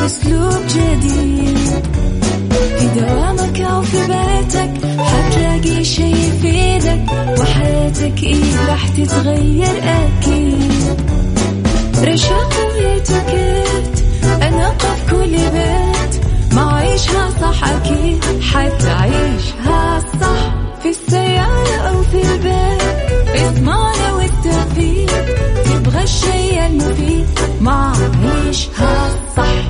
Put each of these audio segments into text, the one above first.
بأسلوب جديد. في دوامك أو في بيتك حتلاقي شي يفيدك وحياتك إيه راح تتغير أكيد. رشاق ويتوكيت أنا قف كل بيت ما عيشها صح أكيد حتعيشها صح. في السيارة أو في البيت اسمعنا والتوفيق تبغى الشيء المفيد ما عيشها صح.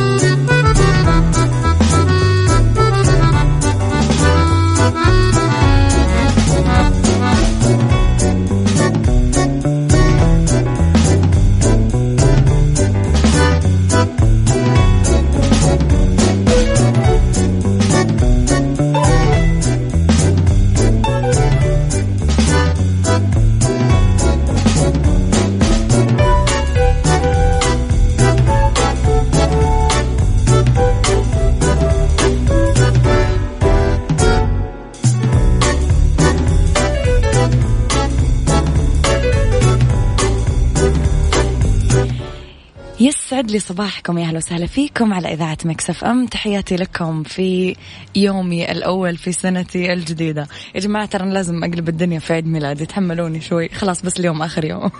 لي صباحكم يا أهلا وسهلا فيكم على إذاعة مكسف أم. تحياتي لكم في يومي الأول في سنتي الجديدة. يا جماعة ترى لازم أقلب الدنيا في عيد ميلادي تحملوني شوي. خلاص بس اليوم آخر يوم.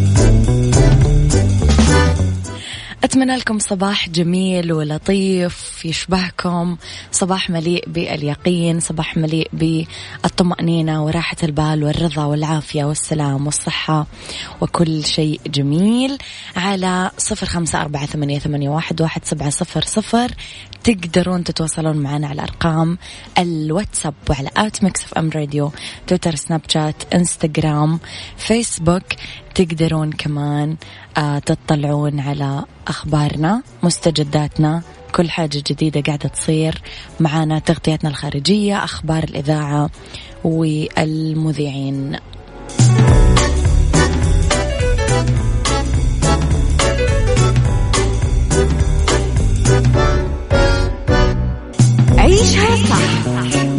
أتمنى لكم صباح جميل ولطيف يشبهكم. صباح مليء باليقين صباح مليء بالطمأنينة وراحة البال والرضا والعافية والسلام والصحة وكل شيء جميل. على صفر خمسة أربعة ثمانية, واحد سبعة صفر صفر. تقدرون تتواصلون معنا على أرقام الواتساب وعلى at Mix FM Radio تويتر سناب شات إنستغرام فيسبوك. تقدرون كمان آه تطلعون على أخبارنا مستجداتنا. كل حاجة جديدة قاعدة تصير. معانا تغطياتنا الخارجية أخبار الإذاعة والمذيعين. عيشها صح.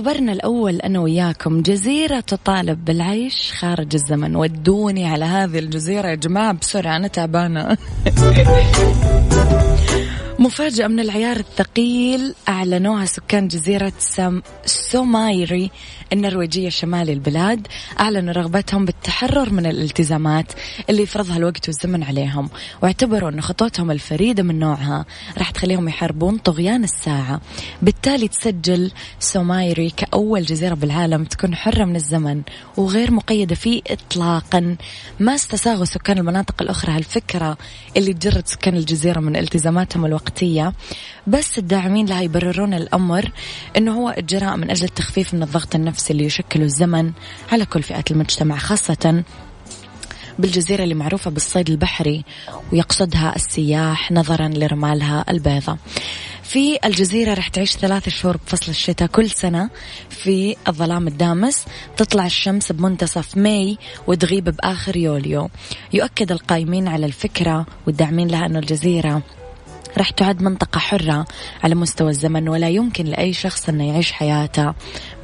لخبرنا الأول أنا وياكم جزيرة تطالب بالعيش خارج الزمن ودوني على هذه الجزيرة يا جماعة بسرعة أنا تعبانة. مفاجأة من العيار الثقيل أعلنوها سكان جزيرة سام سومايري النرويجية شمال البلاد أعلنوا رغبتهم بالتحرر من الالتزامات اللي يفرضها الوقت والزمن عليهم واعتبروا أن خطوتهم الفريدة من نوعها راح تخليهم يحاربون طغيان الساعة. بالتالي تسجل سومايري كأول جزيرة بالعالم تكون حرة من الزمن وغير مقيدة فيه إطلاقا. ما استساغوا سكان المناطق الأخرى هالفكرة اللي تجرد سكان الجزيرة من التزاماتهم الوقتية. بس الداعمين لها يبررون الأمر أنه هو إجراء من أجل التخفيف من الضغط النفسي. اللي يشكله الزمن على كل فئات المجتمع خاصة بالجزيرة اللي معروفة بالصيد البحري ويقصدها السياح نظرا لرمالها البيضاء. في الجزيرة رح تعيش ثلاث شهور بفصل الشتاء كل سنة في الظلام الدامس. تطلع الشمس بمنتصف ماي وتغيب بآخر يوليو. يؤكد القائمين على الفكرة والداعمين لها أن الجزيرة راح تعد منطقة حرة على مستوى الزمن ولا يمكن لأي شخص أنه يعيش حياته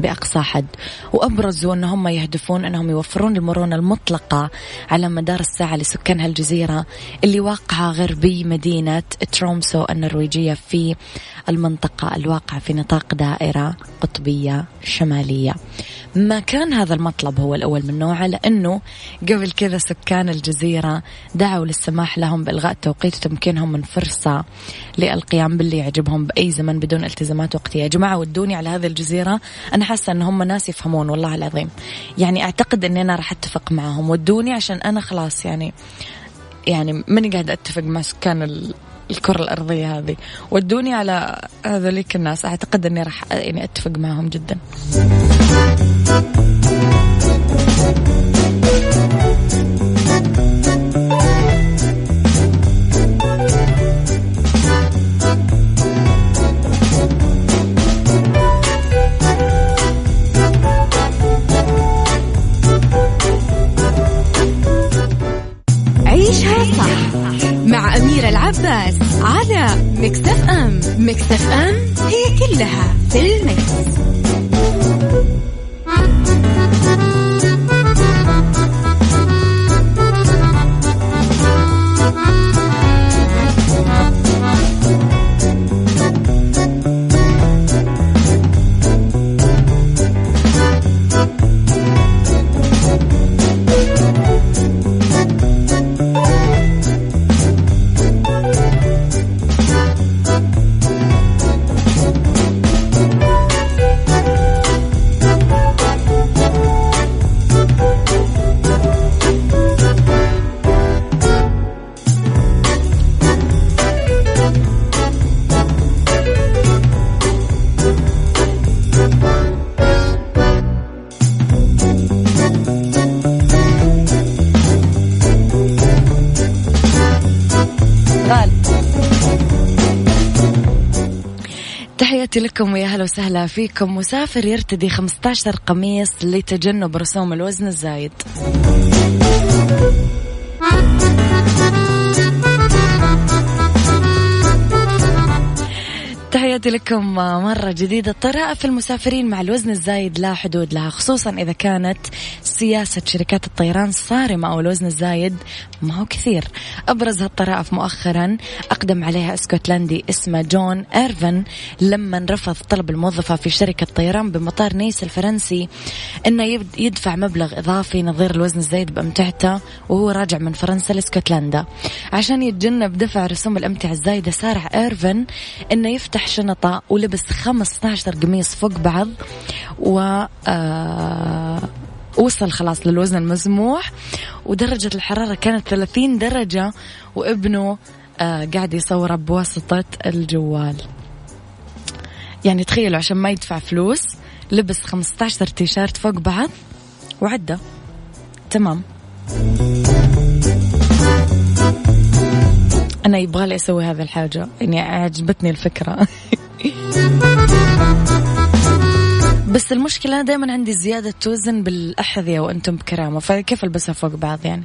بأقصى حد. وأبرزوا أن هم يهدفون أنهم يوفرون المرونة المطلقة على مدار الساعة لسكان هالجزيرة اللي واقعة غربي مدينة ترومسو النرويجية في المنطقة الواقعة في نطاق دائرة قطبية شمالية. ما كان هذا المطلب هو الأول من نوعه لأنه قبل كذا سكان الجزيرة دعوا للسماح لهم بإلغاء التوقيت وتمكينهم من فرصة للقيام باللي يعجبهم بأي زمن بدون التزامات وقتية يا جماعة ودوني على هذه الجزيرة. أنا حاسة أن هم ناس يفهمون والله العظيم. يعني أعتقد أني أنا راح أتفق معهم. ودوني عشان أنا خلاص يعني يعني ماني قاعدة أتفق مع سكان الكرة الأرضية هذه. ودوني على هذوليك الناس. أعتقد أني راح يعني أتفق معهم جدا. تحياتي لكم ويا هلا وسهلا فيكم. مسافر يرتدي 15 قميص لتجنب رسوم الوزن الزايد. تحياتي لكم مرة جديدة. طرائف المسافرين مع الوزن الزايد لا حدود لها خصوصا إذا كانت سياسة شركات الطيران صارمة أو الوزن الزايد ما هو كثير. أبرز هالطرائف مؤخرا أقدم عليها اسكتلندي اسمه جون إيرفن لما رفض طلب الموظفة في شركة طيران بمطار نيس الفرنسي أنه يدفع مبلغ إضافي نظير الوزن الزايد بأمتعته وهو راجع من فرنسا لإسكتلندا. عشان يتجنب دفع رسوم الأمتعة الزايدة سارع إيرفن أنه يفتح شنطة ولبس 15 قميص فوق بعض و آه وصل خلاص للوزن المسموح. ودرجة الحرارة كانت 30 درجة وابنه آه قاعد يصوره بواسطة الجوال. يعني تخيلوا عشان ما يدفع فلوس لبس 15 تيشيرت فوق بعض وعدة. تمام. أنا يبغالي أسوي هذه الحاجة. يعني عجبتني الفكرة. بس المشكلة دائما عندي زيادة وزن بالأحذية وأنتم بكرامة فكيف ألبسها فوق بعض يعني؟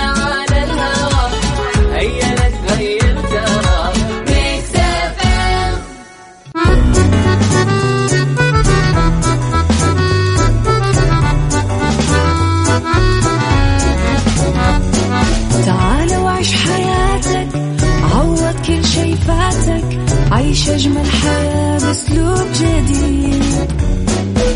أجمل حياة بأسلوب جديد.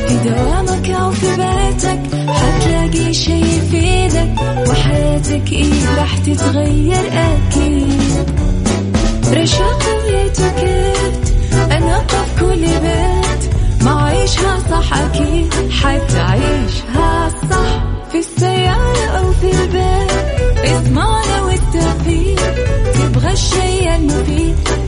في دوامك أو في بيتك حتلاقي شي يفيدك وحياة حياتك إيه راح تتغير أكيد. رشاق ويتوكيت أنا قف كل بيت. ما عيشها صح أكيد حتعيشها صح. في السيارة أو في البيت اسمعنا والتوفيق تبغى الشيء المفيد.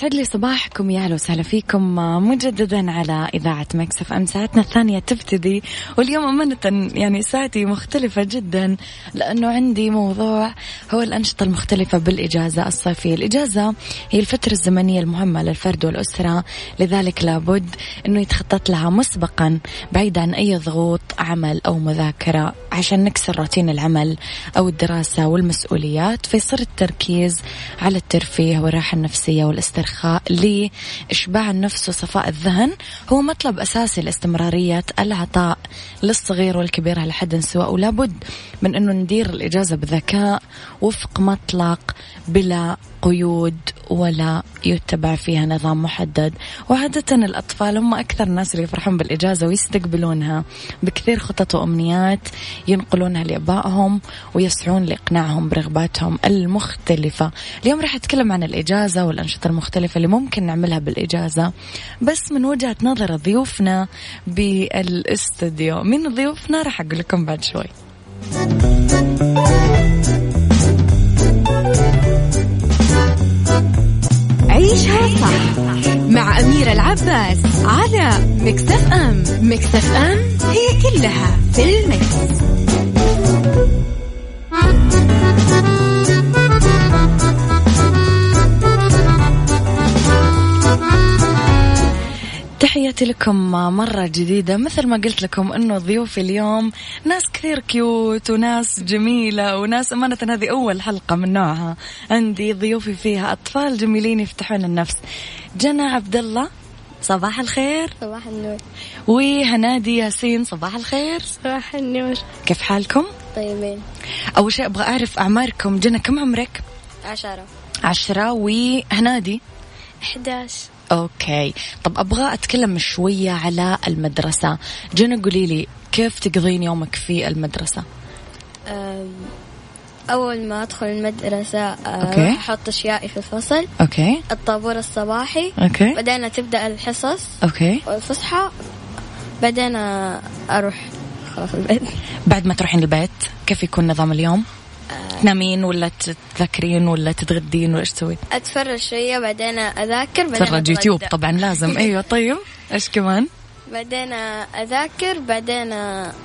يسعد لي صباحكم يا أهلا وسهلا فيكم مجددا على إذاعة مكسف إم ساعتنا الثانية تبتدي واليوم أمانة يعني ساعتي مختلفة جدا لأنه عندي موضوع هو الأنشطة المختلفة بالإجازة الصيفية، الإجازة هي الفترة الزمنية المهمة للفرد والأسرة لذلك لابد إنه يتخطط لها مسبقا بعيد عن أي ضغوط عمل أو مذاكرة عشان نكسر روتين العمل أو الدراسة والمسؤوليات فيصير التركيز على الترفيه والراحة النفسية والاسترخاء. الاسترخاء لإشباع النفس وصفاء الذهن. هو مطلب أساسي لاستمرارية العطاء للصغير والكبير على حد سواء ولابد من أنه ندير الإجازة بذكاء وفق مطلق بلا قيود ولا يتبع فيها نظام محدد. وعادة الأطفال هم أكثر الناس اللي يفرحون بالإجازة ويستقبلونها بكثير خطط وأمنيات ينقلونها لأبائهم ويسعون لإقناعهم برغباتهم المختلفة. اليوم راح أتكلم عن الإجازة والأنشطة المختلفة اللي ممكن نعملها بالإجازة. بس من وجهة نظر ضيوفنا بالاستوديو مين ضيوفنا راح أقول لكم بعد شوي. عيشها صح مع أميرة العباس على مكتف أم. مكتف أم هي كلها في ال Mix. تحياتي لكم مرة جديدة. مثل ما قلت لكم أنه ضيوفي اليوم ناس كثير cute وناس جميلة وناس أمانة هذه أول حلقة من نوعها. عندي ضيوفي فيها أطفال جميلين يفتحون النفس. جنى عبد الله صباح الخير. صباح النور. وهنادي ياسين صباح الخير. صباح النور. كيف حالكم؟ طيبين. أول شيء أبغى أعرف أعماركم. جنى كم عمرك؟ عشرة. عشرة. وهنادي؟ 11 okay. طب أبغى أتكلم شوية على المدرسة. جنى قولي لي كيف تقضين يومك في المدرسة؟ أول ما أدخل المدرسة okay. أحط أشيائي في الفصل. okay. الطابور الصباحي. okay. بعدين تبدأ الحصص okay. والفسحة. بعدين أروح. خلاص البيت. بعد ما تروحين البيت كيف يكون نظام اليوم؟ تنامين ولا تذاكرين ولا تتغدين ولا إيش تسوي أتفرج شوية بعدين أذاكر بعدين تفرج أتغدى. يوتيوب طبعا لازم. أيوه طيب. إيش كمان؟ بعدين أذاكر بعدين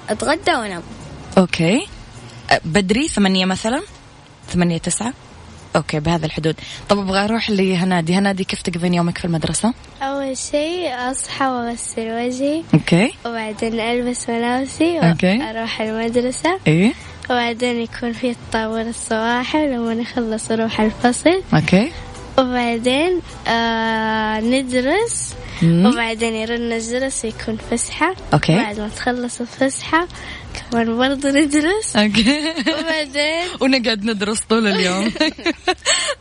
أتغدى وأنام. okay. بدري ثمانية مثلا؟ ثمانية تسعة؟ okay بهذا الحدود. طب أبغى أروح لهنادي. هنادي كيف تقضين يومك في المدرسة؟ أول شيء أصحى وأغسل وجهي. okay. وبعدين ألبس ملابسي okay. وأروح المدرسة. إيه. وبعدين يكون في الطابور الصباحي ولما نخلص أروح الفصل. okay. وبعدين آه ندرس. مم. وبعدين يرن الجرس يكون فسحة. okay. بعد ما تخلص الفسحة كمان برضه ندرس. okay. وبعدين ونقعد ندرس طول اليوم.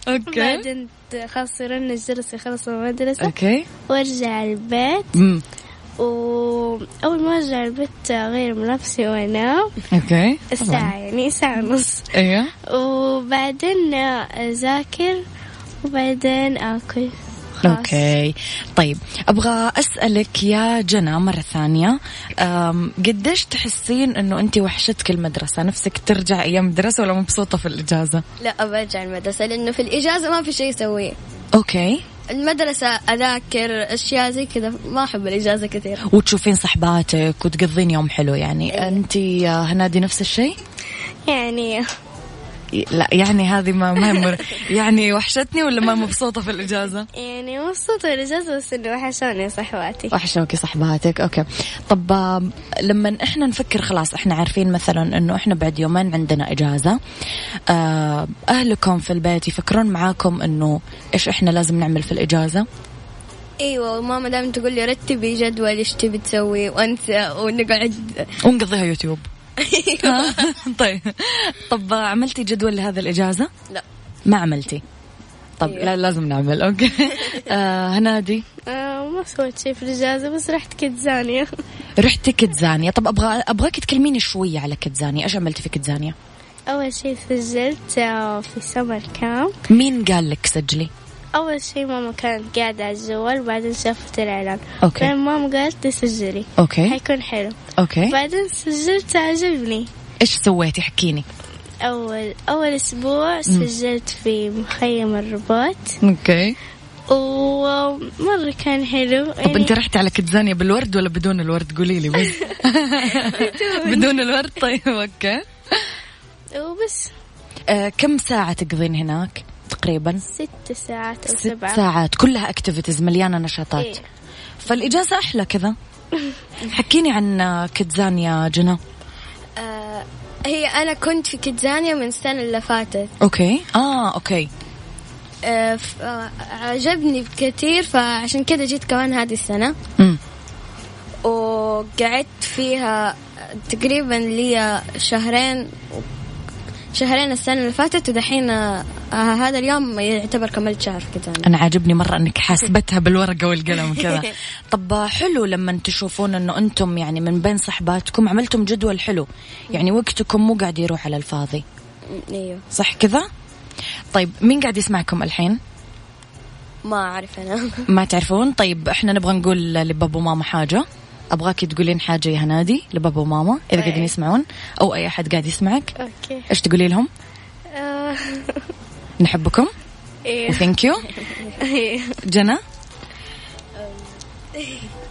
okay. وبعدين خلاص يرن الجرس يخلص المدرسة. okay. وارجع البيت. امم وأول ما أرجع البيت أغير ملابسي وأنام أوكي. ساعة يعني ساعة ونص أيوه. وبعدين أذاكر وبعدين آكل. خلاص. okay. طيب أبغى أسألك يا جنى مرة ثانية قديش تحسين إنه انت وحشتك المدرسة؟ نفسك ترجع أيام الدراسه ولا مبسوطة في الإجازة؟ لا برجع المدرسة لأنه في الإجازة ما في شيء أسويه. okay. المدرسة أذاكر أشياء زي كذا. ما أحب الإجازة كثير. وتشوفين صحباتك وتقضين يوم حلو يعني. إيه. انت يا هنادي نفس الشيء؟ يعني لا يعني هذه ما ما. يعني وحشتني ولا ما مبسوطة في الإجازة؟ يعني مبسوطة بالإجازة بس إنه وحشوني صحباتي وحشوكي صحباتك okay طب لما إحنا نفكر خلاص إحنا عارفين مثلا إنه إحنا بعد يومين عندنا إجازة آه، أهلكم في البيت يفكرون معاكم إنه إيش إحنا لازم نعمل في الإجازة؟ إيوه ماما دائما تقول لي رتبي جدول إيش تبي تسوي وانت ونقعد ونقضيها يوتيوب طيب. طب عملتي جدول لهذا الإجازة؟ لا. ما عملتي. طب أيوة. لا لازم نعمل. okay. آه هنادي؟ آه ما سويت شيء في الإجازة بس رحت KidZania. رحتي KidZania طب أبغى أبغاك تكلميني شوية على KidZania إيش عملتي في KidZania أول شيء سجلت آه، في summer camp مين قال لك سجلي؟ أول شيء ماما كانت قاعدة على الجوال بعدين شافت الإعلان. okay. بعدين ماما قالت لي سجلي. okay. حيكون حلو. okay. بعدين سجلت عجبني إيش سويتي حكيني أول أول أسبوع سجلت في مخيم الرباط. okay. ومرة كان حلو. طب أنت رحتي على KidZania بالورد ولا بدون الورد؟ قولي لي بس. بدون الورد؟ طيب okay. وبس. آه كم ساعة تقضين هناك؟ تقريبا. ست ساعات أو ست سبعة. ساعات. كلها activities مليانة نشاطات. إيه. فالإجازة أحلى كذا. حكيني عن KidZania جنى. آه هي أنا كنت في KidZania من السنة اللي فاتت. okay. آه okay. آه آه، عجبني كثير فعشان كده جيت كمان هذه السنة. امم وقعدت فيها تقريبا لي شهرين شهرين السنة اللي فاتت ودحين آه، هذا اليوم يعتبر كملت شهر كيدزانيا أنا عاجبني مرة إنك حاسبتها بالورقة والقلم كذا طب حلو لما تشوفون إنه أنتم يعني من بين صحباتكم عملتم جدول حلو. يعني وقتكم مو قاعد يروح على الفاضي. أيوه. صح كذا؟ طيب مين قاعد يسمعكم الحين؟ ما أعرف أنا. ما تعرفون؟ طيب إحنا نبغى نقول لبابا وماما حاجة. أبغاك تقولين حاجة يا هنادي لبابا وماما إذا. قاعدين يسمعون أو أي أحد قاعد يسمعك. okay. إيش تقولي لهم؟ آه، نحبكم. إيه. و thank you. إيه. جنى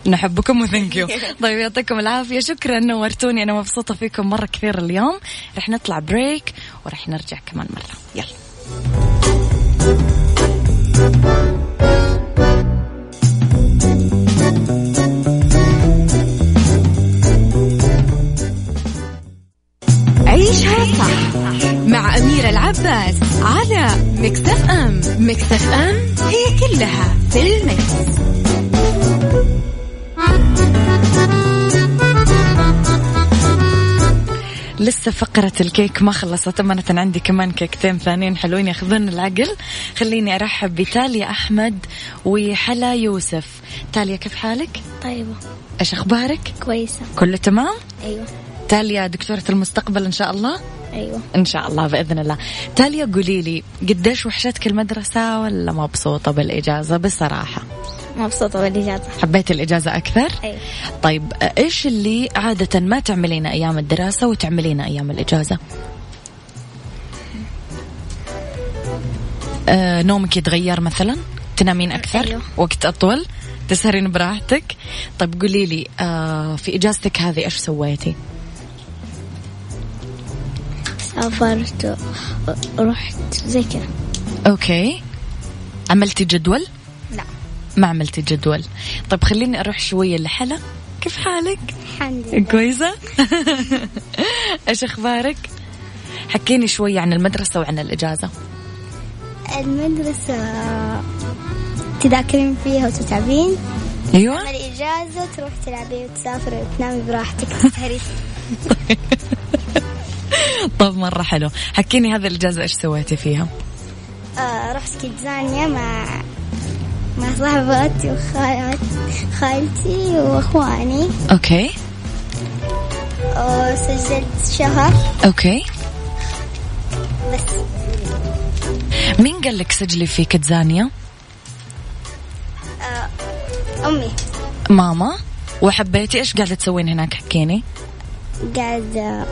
نحبكم و thank you. طيب يعطيكم العافية. شكرا نورتوني. أنا مبسوطة فيكم مرة كثير اليوم. رح نطلع break ورح نرجع كمان مرة. يلا. العباس على مكتف أم مكتف أم هي كلها في المكس. لسه فقرة الكيك ما خلصت أمانة عندي كمان كيكتين ثانيين حلوين ياخذون العقل خليني أرحب بتاليا أحمد وحلا يوسف تاليا كيف حالك؟ طيبة إيش أخبارك؟ كويسة كله تمام؟ أيوة تاليا دكتورة المستقبل إن شاء الله؟ أيوة. إن شاء الله بإذن الله. تاليا قولي لي قديش وحشتك المدرسة ولا مبسوطة بالإجازة؟ بصراحة. مبسوطة بالإجازة. حبيت الإجازة أكثر؟ أيوة. طيب إيش اللي عادة ما تعملينه أيام الدراسة وتعملينه أيام الإجازة؟ آه نومك يتغير مثلا؟ تنامين أكثر؟ أيوة. وقت أطول؟ تسهرين براحتك؟ طيب قولي لي آه في إجازتك هذه إيش سويتي؟ سافرت ورحت زي كذا okay. عملتي جدول؟ لا. ما عملتي جدول. طيب خليني أروح شوية لحلا كيف حالك؟ الحمد لله. كويسة؟ إيش أخبارك؟ حكيني شوية عن المدرسة وعن الإجازة. المدرسة تذاكرين فيها وتتعبين؟ أما الإجازة تروح تلعبين وتسافري وتنامي براحتك. تسهري طب مرة حلو. حكيني هذه الإجازة إيش سويتي فيها؟ آه رحت KidZania مع مع صاحباتي وخالتي خالتي وإخواني. okay. وسجلت شهر. okay. بس. مين قال لك سجلي في KidZania أمي. ماما. وحبيتي إيش قاعدة تسوين هناك؟ حكيني. قاعدة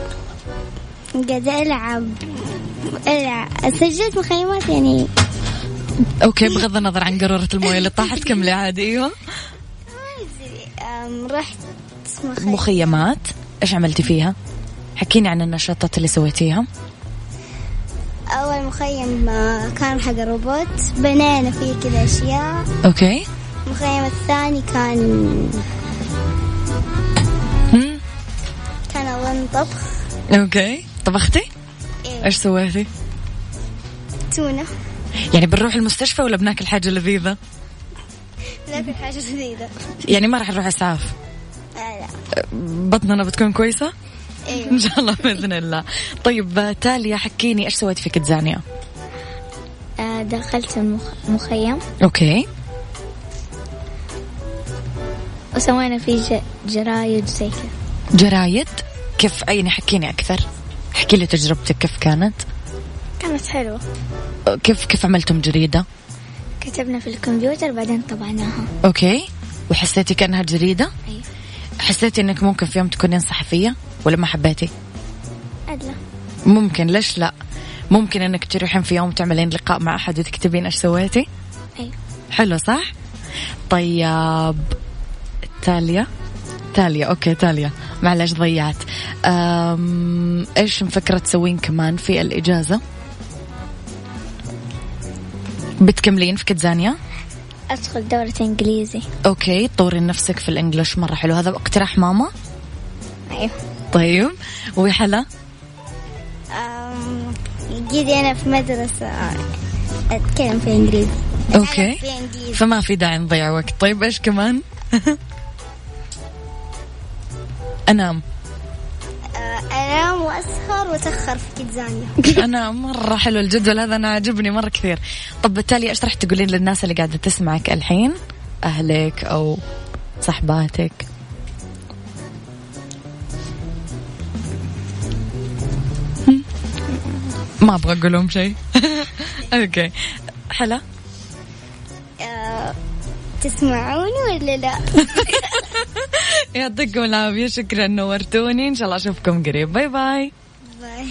قاعدة ألعب ألعب سجلت مخيمات يعني. okay بغض النظر عن قارورة الموية اللي طاحت كملي عادي أيوة. أم، رحت مخيم مخيمات. إيش عملتي فيها؟ حكيني عن النشاطات اللي سويتيها. أول مخيم كان حق الروبوت بنينا فيه كذا أشياء. okay. المخيم الثاني كان؟ كان أظن طبخ. okay. طبختي؟ إيه. إيش سويتي؟ تونة. يعني بنروح المستشفى ولا بناكل حاجة لذيذة؟ ذاك حاجة لذيذة يعني ما راح نروح أسعاف. لا لا. بطننا بتكون كويسة؟ أيوه إن شاء الله بإذن الله. طيب آه، تاليا حكيني إيش سويتي في KidZania؟ آه، دخلت المخيم okay. وسوينا فيه ج- جرايد زي كذا. جرايد؟ كيف؟ يعني حكيني أكثر. احكي لي تجربتك كيف كانت؟ كانت حلوة. كيف كيف عملتم جريدة؟ كتبنا في الكمبيوتر بعدين طبعناها. okay. وحسيتي كأنها جريدة؟ أيوة حسيتي إنك ممكن في يوم تكونين صحفية؟ ولا ما حبيتي؟ إلا ممكن. ليش لا؟ ممكن إنك تروحين في يوم تعملين لقاء مع أحد وتكتبين إيش سويتي؟ أيوة حلو صح؟ طيب تاليا. تاليا okay تاليا. معلش ضيعت. إيش مفكرة تسوين كمان في الإجازة؟ بتكملين في KidZania؟ أدخل دورة إنجليزي. okay طوري نفسك في ال English مرة حلو. هذا اقتراح ماما؟ أيوة. طيب وحلا؟ أم، جيتي أنا في مدرسة أتكلم في إنجليزي. أوكي. أنا في إنجليزي. فما في داعي نضيع وقت. طيب إيش كمان؟ أنام. آه، أنام وأسهر وأتأخر في كتزانيا أنا مرة حلو الجدول هذا أنا عجبني مرة كثير. طب بالتالي إيش راح تقولين للناس اللي قاعدة تسمعك الحين؟ أهلك أو صحباتك؟ ما أبغى أقول لهم شيء. okay. حلا؟ آه، تسمعوني ولا لا؟ يعطيكم العافية شكرا نورتوني. إن شاء الله أشوفكم قريب. bye bye. bye.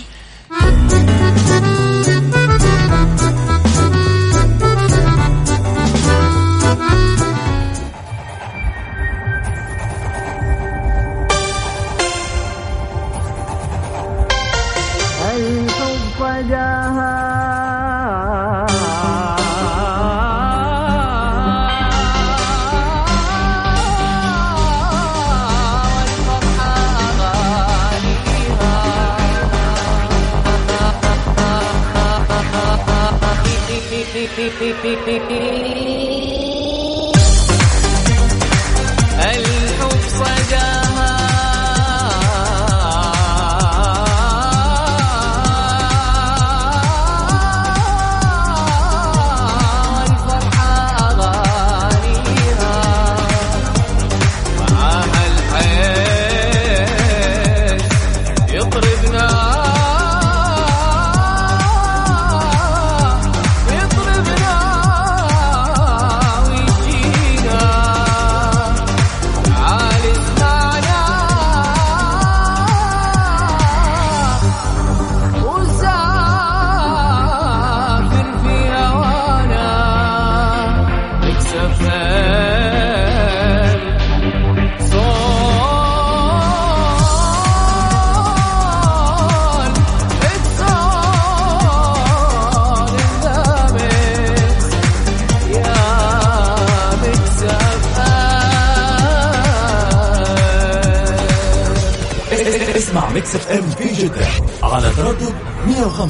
105.5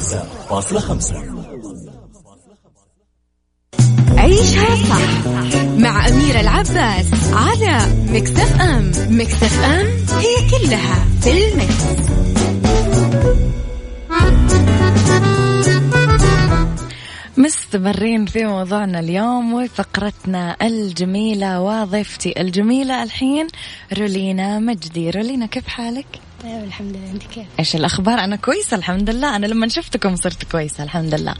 عيشها صح مع أميرة العباس على مكتف أم مكتف أم هي كلها في المكس. مستمرين في موضوعنا اليوم وفقرتنا الجميلة وضيفتي الجميلة الحين رولينا مجدي رولينا كيف حالك؟ طيب الحمد لله. أنت كيف؟ إيش الأخبار؟ أنا كويسة الحمد لله. أنا لما شفتكم صرت كويسة الحمد لله.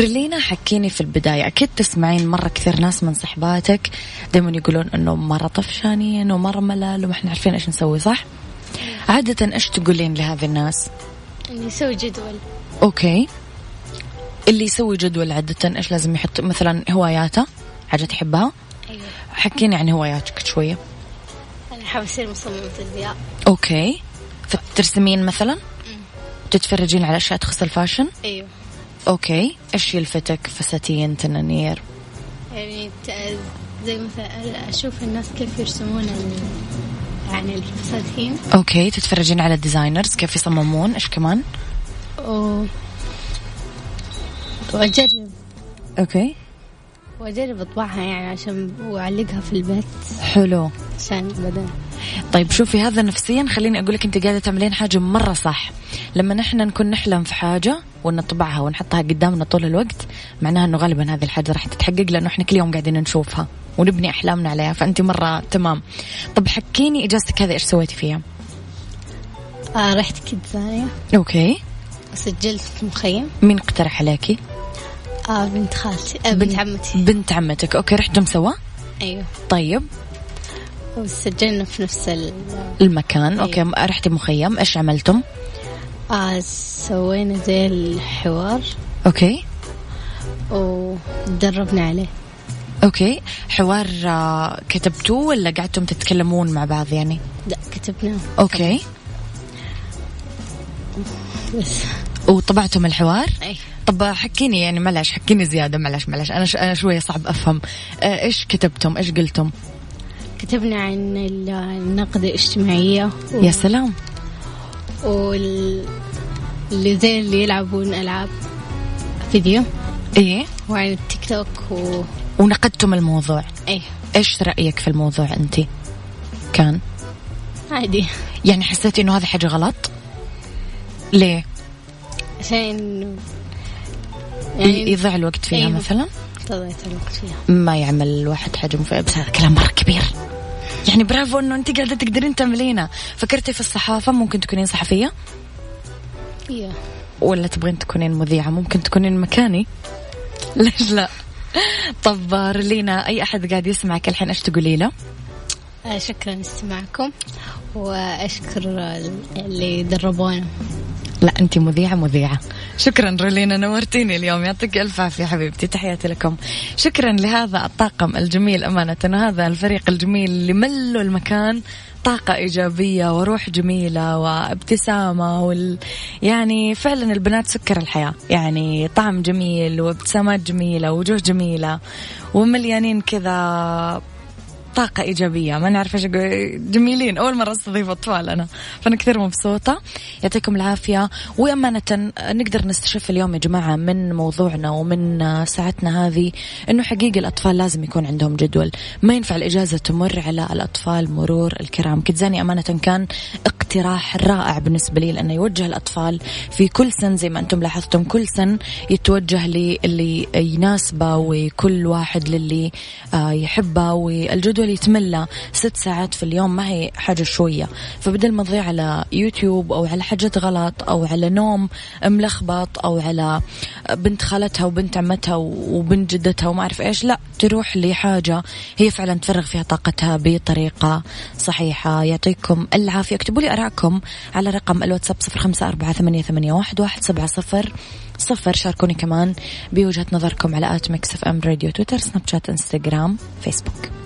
رولينا حكيني في البداية. أكيد تسمعين مرة كثير ناس من صحباتك دائما يقولون إنه مرة طفشانين ومرة ملل وما إحنا عارفين إيش نسوي صح؟ عادة إيش تقولين لهذه الناس؟ إني أسوي جدول. أوكي. اللي يسوي جدول عادة إيش لازم يحط؟ مثلا هواياته حاجة تحبها؟ أيوة. حكيني عن هواياتك شوية. أنا حابة أصير مصممة أزياء okay. فترسمين مثلا؟ تتفرجين على أشياء تخص ال fashion؟ أيوة. okay. إيش يلفتك؟ فساتين تنانير؟ يعني زي مثلا أشوف الناس كيف يرسمون يعني الفساتين. okay. تتفرجين على ال designers كيف يصممون؟ إيش كمان؟ و... وأجرب. okay. وأجرب أطبعها يعني عشان وأعلقها في البيت. حلو. عشان بدل. طيب شوفي هذا نفسيا خليني أقول لك أنت قاعدة تعملين حاجة مرة صح. لما نحن نكون نحلم في حاجة ونطبعها ونحطها قدامنا طول الوقت معناها إنه غالبا هذه الحاجة راح تتحقق لأنه إحنا كل يوم قاعدين نشوفها ونبني أحلامنا عليها فأنت مرة تمام. طب حكيني إجازتك هذه إيش سويتي فيها؟ آه رحت KidZania okay. وسجلت في مخيم. مين اقترح عليكي؟ آه بنت خالتي آه بنت عمتي. بنت عمتك. okay رحتم سوا؟ أيوه. طيب. وسجلنا في نفس ال المكان. okay رحتي مخيم. إيش عملتم؟ آه سوينا زي الحوار. okay. ودربنا عليه. okay. حوار آه، كتبتوه ولا قعدتم تتكلمون مع بعض يعني؟ لا كتبناه okay. بس وطبعتم الحوار؟ أي طب حكيني يعني معلش حكيني زيادة معلش معلش. أنا ش... أنا شوية صعب أفهم. آه، إيش كتبتم؟ إيش قلتم؟ كتبنا عن ال- النقد الاجتماعية. يا سلام. وال... اللي زي اللي يلعبون ألعاب فيديو. إيه. وعن التيك توك و... ونقدتم الموضوع. أي إيش رأيك في الموضوع أنت؟ كان؟ عادي. يعني حسيتي إنه هذه حاجة غلط؟ ليه؟ عشان يعني يضيع الوقت فيها أيوه. مثلا؟ الوقت فيها ما يعمل الواحد حاجة مفيدة بس هذا كلام مرة كبير. يعني برافو إنه أنت قاعدة تقدرين تعملينها فكرتي في الصحافة ممكن تكونين صحفية؟ إيه ولا تبغين تكونين مذيعة؟ ممكن تكونين مكاني. ليش لا؟ طب رلينا أي أحد قاعد يسمعك الحين؟ إيش تقولي له؟ آه، شكرا لاستماعكم وأشكر اللي دربونا. لا انت مذيعة مذيعة. شكرا رولينا نورتيني اليوم. يعطيك ألف عافية حبيبتي. تحياتي لكم. شكرا لهذا الطاقم الجميل أمانة. وهذا الفريق الجميل اللي ملوا المكان طاقة إيجابية وروح جميلة وابتسامة وال... يعني فعلا البنات سكر الحياة. يعني طعم جميل وابتسامات جميلة ووجوه جميلة ومليانين كذا طاقة إيجابية. ما نعرف إيش جميلين. أول مرة أستضيف أطفال أنا. فأنا كثير مبسوطة. يعطيكم العافية. وأمانة نقدر نستشف اليوم يا جماعة من موضوعنا ومن ساعتنا هذه إنه حقيقي الأطفال لازم يكون عندهم جدول. ما ينفع الإجازة تمر على الأطفال مرور الكرام. كتزاني أمانة كان اقتراح رائع بالنسبة لي لأنه يوجه الأطفال في كل سن زي ما أنتم لاحظتم. كل سن يتوجه للي يناسبه وكل واحد للي آه، يحبه والجدول يتملى ست ساعات في اليوم ما هي حاجة شوية. فبدل ما تضيع على يوتيوب أو على حاجات غلط أو على نوم ملخبط أو على بنت خالتها وبنت عمتها وبنت جدتها وما أعرف إيش لا تروح لحاجة هي فعلا تفرغ فيها طاقتها بطريقة صحيحة. يعطيكم العافية. اكتبوا لي أراءكم على رقم الواتساب صفر خمسة أربعة ثمانية, ثمانية واحد, واحد سبعة صفر صفر. شاركوني كمان بوجهة نظركم على at Mix FM Radio تويتر سناب شات إنستغرام فيسبوك.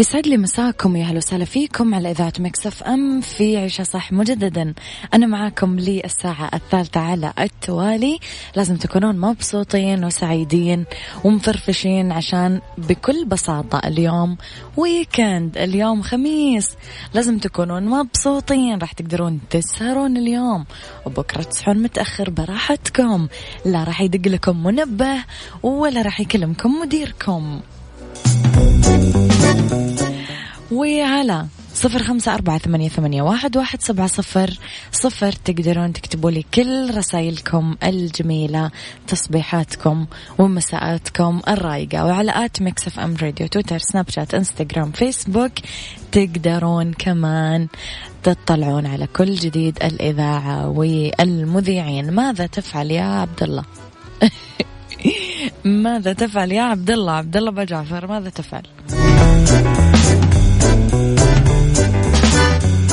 يسعد لي مساكم يا أهلا وسهلا فيكم على إذاعة Mix FM في عيشه صح مجددا. أنا معاكم للساعة الثالثة على التوالي. لازم تكونون مبسوطين وسعيدين ومفرفشين عشان بكل بساطة اليوم ويكند اليوم خميس. لازم تكونون مبسوطين راح تقدرون تسهرون اليوم. وبكرة تصحون متأخر براحتكم. لا راح يدق لكم منبه ولا راح يكلمكم مديركم. وعلى صفر خمسة أربعة ثمانية, ثمانية واحد, واحد سبعة صفر صفر. تقدرون تكتبوا لي كل رسائلكم الجميلة تصبيحاتكم ومساءاتكم الرايقة. وعلى at ميكس إف إم راديو تويتر سناب شات إنستغرام فيسبوك تقدرون كمان تطلعون على كل جديد الإذاعة والمذيعين. ماذا تفعل يا عبد الله ماذا تفعل يا عبد الله عبد الله باجعفر ماذا تفعل؟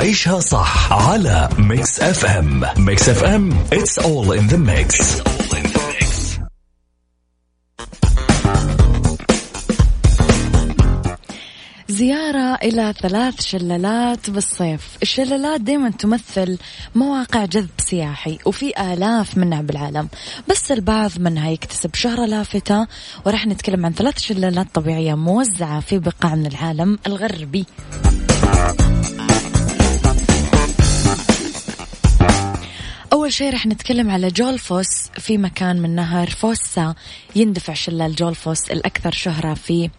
عيشها صح على ميكس اف ام ميكس اف ام it's all in the mix. زيارة إلى ثلاث شلالات بالصيف. الشلالات دائما تمثل مواقع جذب سياحي وفي آلاف منها بالعالم. بس البعض منها يكتسب شهرة لافتة ورح نتكلم عن ثلاث شلالات طبيعية موزعة في بقاع من العالم الغربي. أول شيء رح نتكلم على جولفوس في مكان من نهر فوسا. يندفع شلال جولفوس الأكثر شهرة في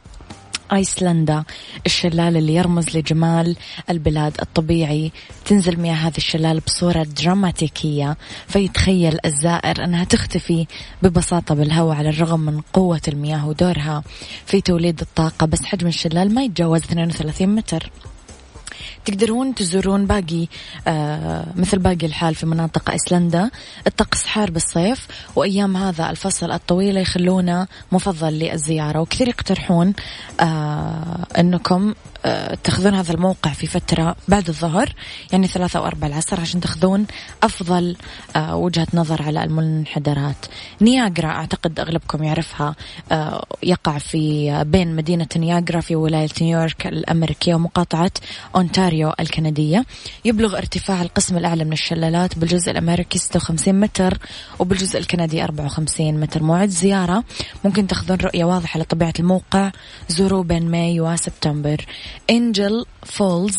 أيسلندا. الشلال اللي يرمز لجمال البلاد الطبيعي. تنزل مياه هذا الشلال بصورة دراماتيكية. فيتخيل الزائر أنها تختفي ببساطة بالهواء على الرغم من قوة المياه ودورها. في توليد الطاقة بس حجم الشلال ما يتجاوز 32 متر. تقدرون تزورون باقي آه مثل باقي الحال في مناطق ايسلندا الطقس حار بالصيف وأيام هذا الفصل الطويله يخلونه مفضل للزيارة. وكثير يقترحون آه إنكم تاخذون هذا الموقع في فترة بعد الظهر يعني ثلاثة أو أربع العصر عشان تاخذون أفضل آه وجهة نظر على المنحدرات. نياجرا أعتقد أغلبكم يعرفها آه يقع في بين مدينة نياجرا في ولاية نيويورك الأمريكية ومقاطعة أونتاريو الكندية. يبلغ ارتفاع القسم الأعلى من الشلالات بالجزء الأمريكي 56 متر وبالجزء الكندي 54 متر. موعد زيارة ممكن تاخذون رؤية واضحة لطبيعة الموقع زوروا بين May و September. Angel Falls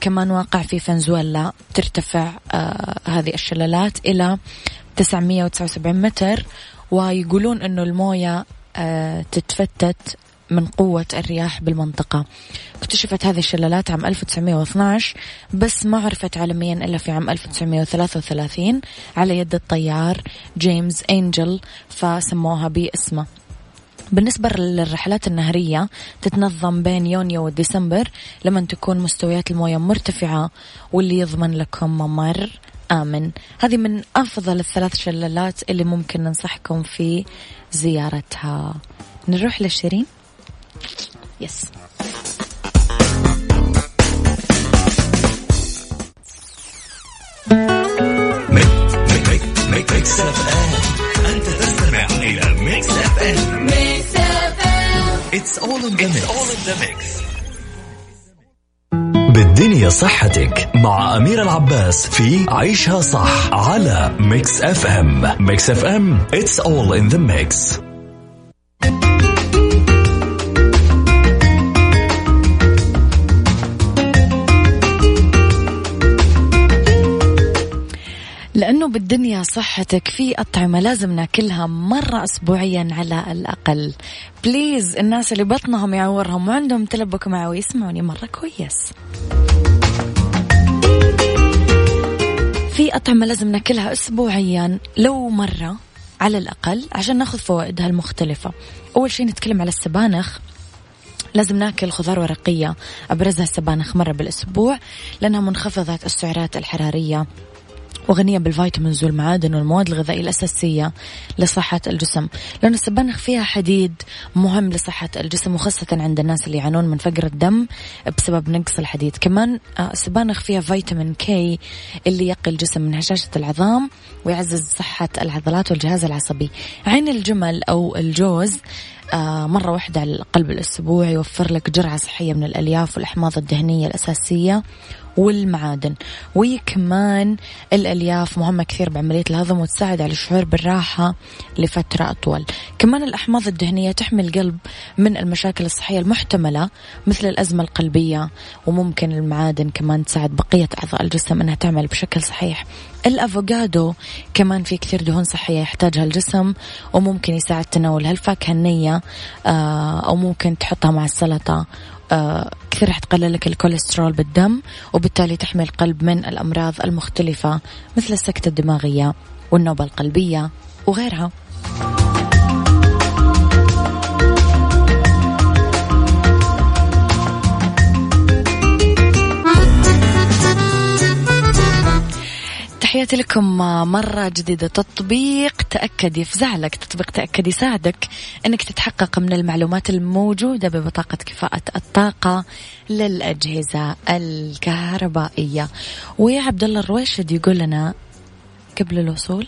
كمان واقع في فنزويلا ترتفع آه هذه الشلالات إلى 979 متر ويقولون أنه الموية آه تتفتت من قوة الرياح بالمنطقة. اكتشفت هذه الشلالات عام 1912 بس ما عرفت عالميا إلا في عام 1933 على يد الطيار جيمس أنجل فسموها باسمه. بالنسبة للرحلات النهرية تتنظم بين يونيو وديسمبر لما تكون مستويات الموية مرتفعة واللي يضمن لكم ممر آمن. هذه من أفضل الثلاث شلالات اللي ممكن ننصحكم في زيارتها. نروح لشيرين؟ yes ميكس اف ام انت تستمع إلى ميكس اف ام ميكس اف ام It's all in the mix. بالدنيا صحتك مع أمير العباس في عيشها صح على ميكس اف ام ميكس اف ام it's all in the mix. لأنه بالدنيا صحتك في أطعمة لازم ناكلها مرة أسبوعيا على الأقل. بليز الناس اللي بطنهم يعورهم وعندهم تلبك معوي يسمعوني مرة كويس. في أطعمة لازم ناكلها أسبوعيا لو مرة على الأقل عشان ناخذ فوائدها المختلفة. أول شيء نتكلم على السبانخ. لازم ناكل خضار ورقية أبرزها السبانخ مرة بالأسبوع لأنها منخفضة السعرات الحرارية. وغنية بال vitamins والمعادن والمواد الغذائية الأساسية لصحة الجسم. لأن السبانخ فيها حديد مهم لصحة الجسم وخاصة عند الناس اللي يعانون من فقر الدم بسبب نقص الحديد. كمان آه، السبانخ فيها فيتامين K اللي يقي الجسم من هشاشة العظام ويعزز صحة العضلات والجهاز العصبي. عين الجمل أو الجوز مرة واحدة على الأقل بالأسبوع يوفر لك جرعة صحية من الألياف والأحماض الدهنية الأساسية والمعادن. وكمان الألياف مهمة كثير بعملية الهضم وتساعد على الشعور بالراحة لفترة أطول. كمان الأحماض الدهنية تحمي القلب من المشاكل الصحية المحتملة مثل الأزمة القلبية وممكن المعادن كمان تساعد بقية أعضاء الجسم أنها تعمل بشكل صحيح. الأفوكادو كمان في كثير دهون صحية يحتاجها الجسم وممكن يساعد تناول هالفاكهة النية آه، أو ممكن تحطها مع السلطة. آه، كثير راح تقلل لك الكوليسترول بالدم وبالتالي تحمي القلب من الأمراض المختلفة مثل السكتة الدماغية والنوبة القلبية وغيرها. تحياتي لكم. مرة جديدة تطبيق تأكد يفزع لك تطبيق تأكد يساعدك أنك تتحقق من المعلومات الموجودة ببطاقة كفاءة الطاقة للأجهزة الكهربائية. ويا عبد الله الرويشد يقول لنا قبل الوصول